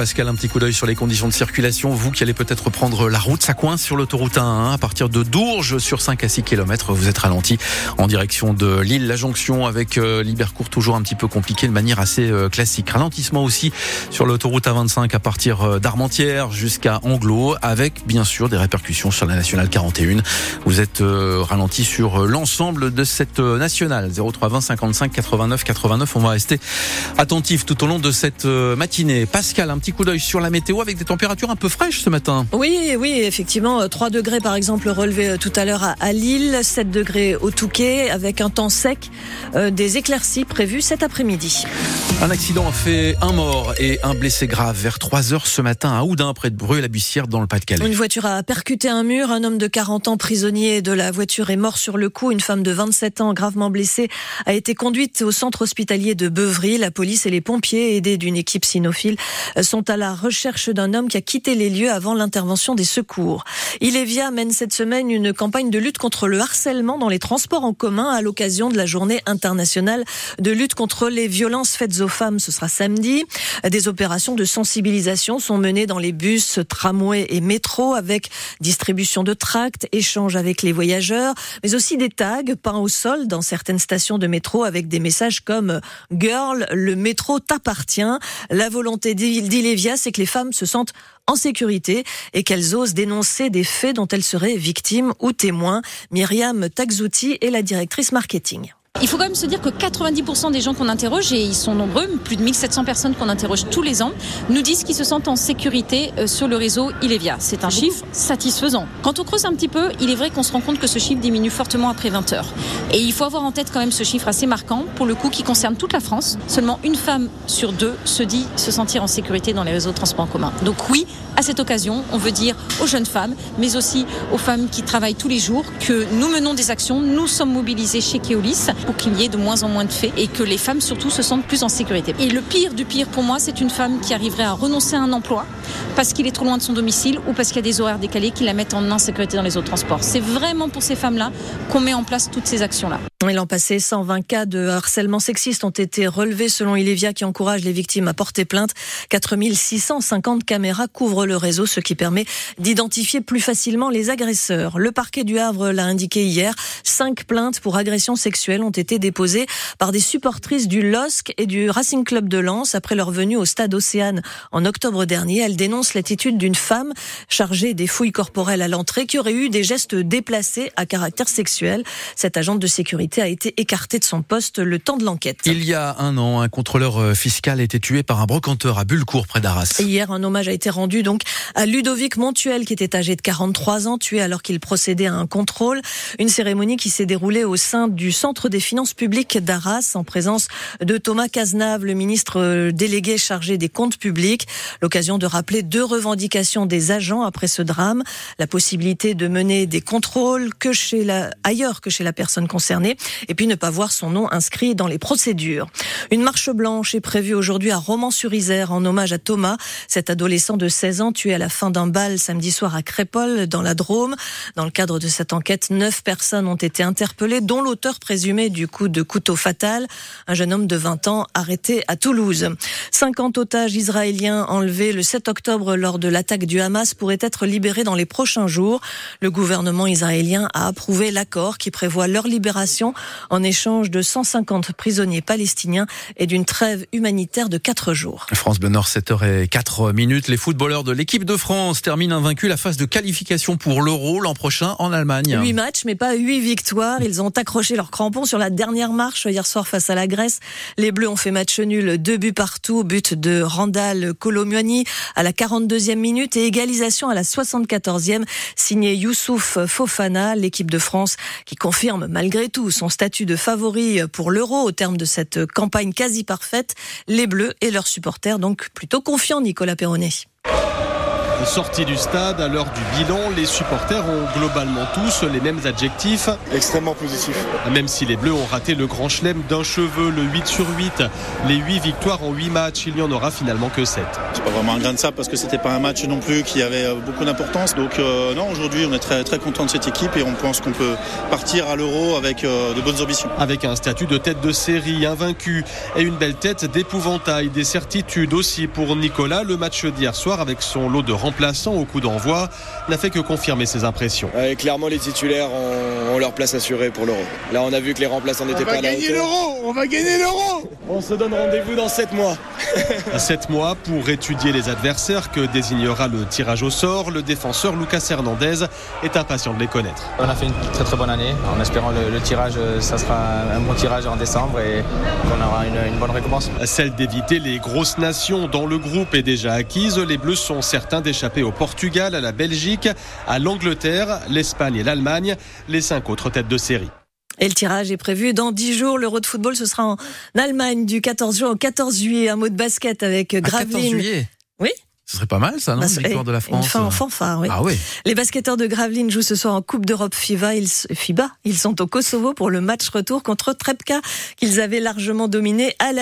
Pascal, un petit coup d'œil sur les conditions de circulation. Vous qui allez peut-être prendre la route, ça coince sur l'autoroute 1 à partir de Dourges sur 5 à 6 km. Vous êtes ralenti en direction de l'île. La jonction avec euh, Libercourt toujours un petit peu compliquée de manière assez euh, classique. Ralentissement aussi sur l'autoroute A25 à partir euh, d'Armentières jusqu'à Anglo avec bien sûr des répercussions sur la nationale 41. Vous êtes ralenti sur l'ensemble de cette nationale 0320 55 89 89. On va rester attentif tout au long de cette matinée. Pascal, un petit coup d'œil sur la météo avec des températures un peu fraîches ce matin. Oui, oui, effectivement. 3 degrés par exemple relevés tout à l'heure à Lille, 7 degrés au Touquet avec un temps sec, euh, des éclaircies prévues cet après-midi. Un accident a fait un mort et un blessé grave vers 3 heures ce matin à Oudin, près de Breux-la-Bussière, dans le Pas-de-Calais. Une voiture a percuté un mur. Un homme de 40 ans prisonnier de la voiture est mort sur le coup. Une femme de 27 ans gravement blessée a été conduite au centre hospitalier de Beuvry. La police et les pompiers, aidés d'une équipe cynophile, sont à la recherche d'un homme qui a quitté les lieux avant l'intervention des secours. Ilévia mène cette semaine une campagne de lutte contre le harcèlement dans les transports en commun à l'occasion de la journée internationale de lutte contre les violences faites aux femmes. Ce sera samedi. Des opérations de sensibilisation sont menées dans les bus, tramways et métros avec distribution de tracts, échange avec les voyageurs, mais aussi des tags peints au sol dans certaines stations de métro avec des messages comme Girl, le métro t'appartient. La volonté d'Ilévia, c'est que les femmes se sentent en sécurité et qu'elles osent dénoncer des faits dont elles seraient victimes ou témoins. Myriam Tagzouti est la directrice marketing. Il faut quand même se dire que 90% des gens qu'on interroge, et ils sont nombreux, plus de 1700 personnes qu'on interroge tous les ans, nous disent qu'ils se sentent en sécurité euh, sur le réseau Ilevia. C'est un chiffre satisfaisant. Quand on creuse un petit peu, il est vrai qu'on se rend compte que ce chiffre diminue fortement après 20 heures. Et il faut avoir en tête quand même ce chiffre assez marquant, pour le coup, qui concerne toute la France. Seulement une femme sur deux se dit se sentir en sécurité dans les réseaux de transport en commun. Donc oui, à cette occasion, on veut dire aux jeunes femmes, mais aussi aux femmes qui travaillent tous les jours, que nous menons des actions, nous sommes mobilisés chez Keolis pour qu'il y ait de moins en moins de faits et que les femmes surtout se sentent plus en sécurité. Et le pire du pire pour moi, c'est une femme qui arriverait à renoncer à un emploi parce qu'il est trop loin de son domicile ou parce qu'il y a des horaires décalés qui la mettent en insécurité dans les autres transports. C'est vraiment pour ces femmes-là qu'on met en place toutes ces actions-là. L'an passé, 120 cas de harcèlement sexiste ont été relevés selon Ilevia qui encourage les victimes à porter plainte. 4650 caméras couvrent le réseau, ce qui permet d'identifier plus facilement les agresseurs. Le parquet du Havre l'a indiqué hier. Cinq plaintes pour agression sexuelle ont été déposées par des supportrices du LOSC et du Racing Club de Lens après leur venue au stade Océane en octobre dernier. Elles dénoncent l'attitude d'une femme chargée des fouilles corporelles à l'entrée qui aurait eu des gestes déplacés à caractère sexuel. Cette agente de sécurité a été écarté de son poste le temps de l'enquête. Il y a un an, un contrôleur euh, fiscal a été tué par un brocanteur à Bullecourt, près d'Arras. Hier, un hommage a été rendu donc à Ludovic Montuel, qui était âgé de 43 ans, tué alors qu'il procédait à un contrôle. Une cérémonie qui s'est déroulée au sein du Centre des finances publiques d'Arras, en présence de Thomas Cazenave, le ministre euh, délégué chargé des comptes publics. L'occasion de rappeler deux revendications des agents après ce drame. La possibilité de mener des contrôles que chez la, ailleurs que chez la personne concernée et puis ne pas voir son nom inscrit dans les procédures. Une marche blanche est prévue aujourd'hui à Romans-sur-Isère en hommage à Thomas, cet adolescent de 16 ans tué à la fin d'un bal samedi soir à Crépol dans la Drôme. Dans le cadre de cette enquête, neuf personnes ont été interpellées, dont l'auteur présumé du coup de couteau fatal, un jeune homme de 20 ans arrêté à Toulouse. 50 otages israéliens enlevés le 7 octobre lors de l'attaque du Hamas pourraient être libérés dans les prochains jours. Le gouvernement israélien a approuvé l'accord qui prévoit leur libération en échange de 150 prisonniers palestiniens et d'une trêve humanitaire de 4 jours. France Bleu Nord, 7h04 minutes. Les footballeurs de l'équipe de France terminent invaincus la phase de qualification pour l'Euro l'an prochain en Allemagne. 8 matchs, mais pas 8 victoires. Ils ont accroché leurs crampons sur la dernière marche hier soir face à la Grèce. Les Bleus ont fait match nul, deux buts partout, but de Randall Colomuani à la 42e minute et égalisation à la 74e, signé Youssouf Fofana, l'équipe de France qui confirme malgré tout son statut de favori pour l'Euro au terme de cette campagne quasi parfaite. Les Bleus et leurs supporters donc plutôt confiants, Nicolas Perronnet. Sortis du stade, à l'heure du bilan, les supporters ont globalement tous les mêmes adjectifs. Extrêmement positif. Même si les Bleus ont raté le grand chelem d'un cheveu, le 8 sur 8, les 8 victoires en 8 matchs, il n'y en aura finalement que 7. C'est pas vraiment un grain de sable parce que c'était pas un match non plus qui avait beaucoup d'importance. Donc euh, non, aujourd'hui on est très très content de cette équipe et on pense qu'on peut partir à l'euro avec euh, de bonnes ambitions. Avec un statut de tête de série, invaincu et une belle tête d'épouvantail, des certitudes aussi pour Nicolas. Le match d'hier soir avec son lot de remplaçants au coup d'envoi n'a fait que confirmer ses impressions. Ouais, clairement les titulaires ont, ont, leur place assurée pour l'euro. Là on a vu que les remplaçants n'étaient pas là. On va gagner l'euro On va gagner l'euro On se donne rendez-vous dans 7 mois. 7 mois pour étudier les adversaires que désignera le tirage au sort. Le défenseur Lucas Hernandez est impatient de les connaître. On a fait une très très bonne année. En espérant le, le tirage, ça sera un bon tirage en décembre et qu'on aura une, une, bonne récompense. Celle d'éviter les grosses nations dans le groupe est déjà acquise. Les Bleus sont certains d'échapper au Portugal, à la Belgique, à l'Angleterre, l'Espagne et l'Allemagne, les cinq autres têtes de série. Et le tirage est prévu dans 10 jours. L'Euro de football, ce sera en Allemagne du 14 juin au 14 juillet. Un mot de basket avec Gravelines. 14 juillet Oui. Ce serait pas mal, ça, non, bah, victoire de la France. Une fin en fanfare, oui. Ah oui. Les basketteurs de Gravelines jouent ce soir en Coupe d'Europe FIBA. Ils, FIBA. Ils sont au Kosovo pour le match retour contre Trepka qu'ils avaient largement dominé à la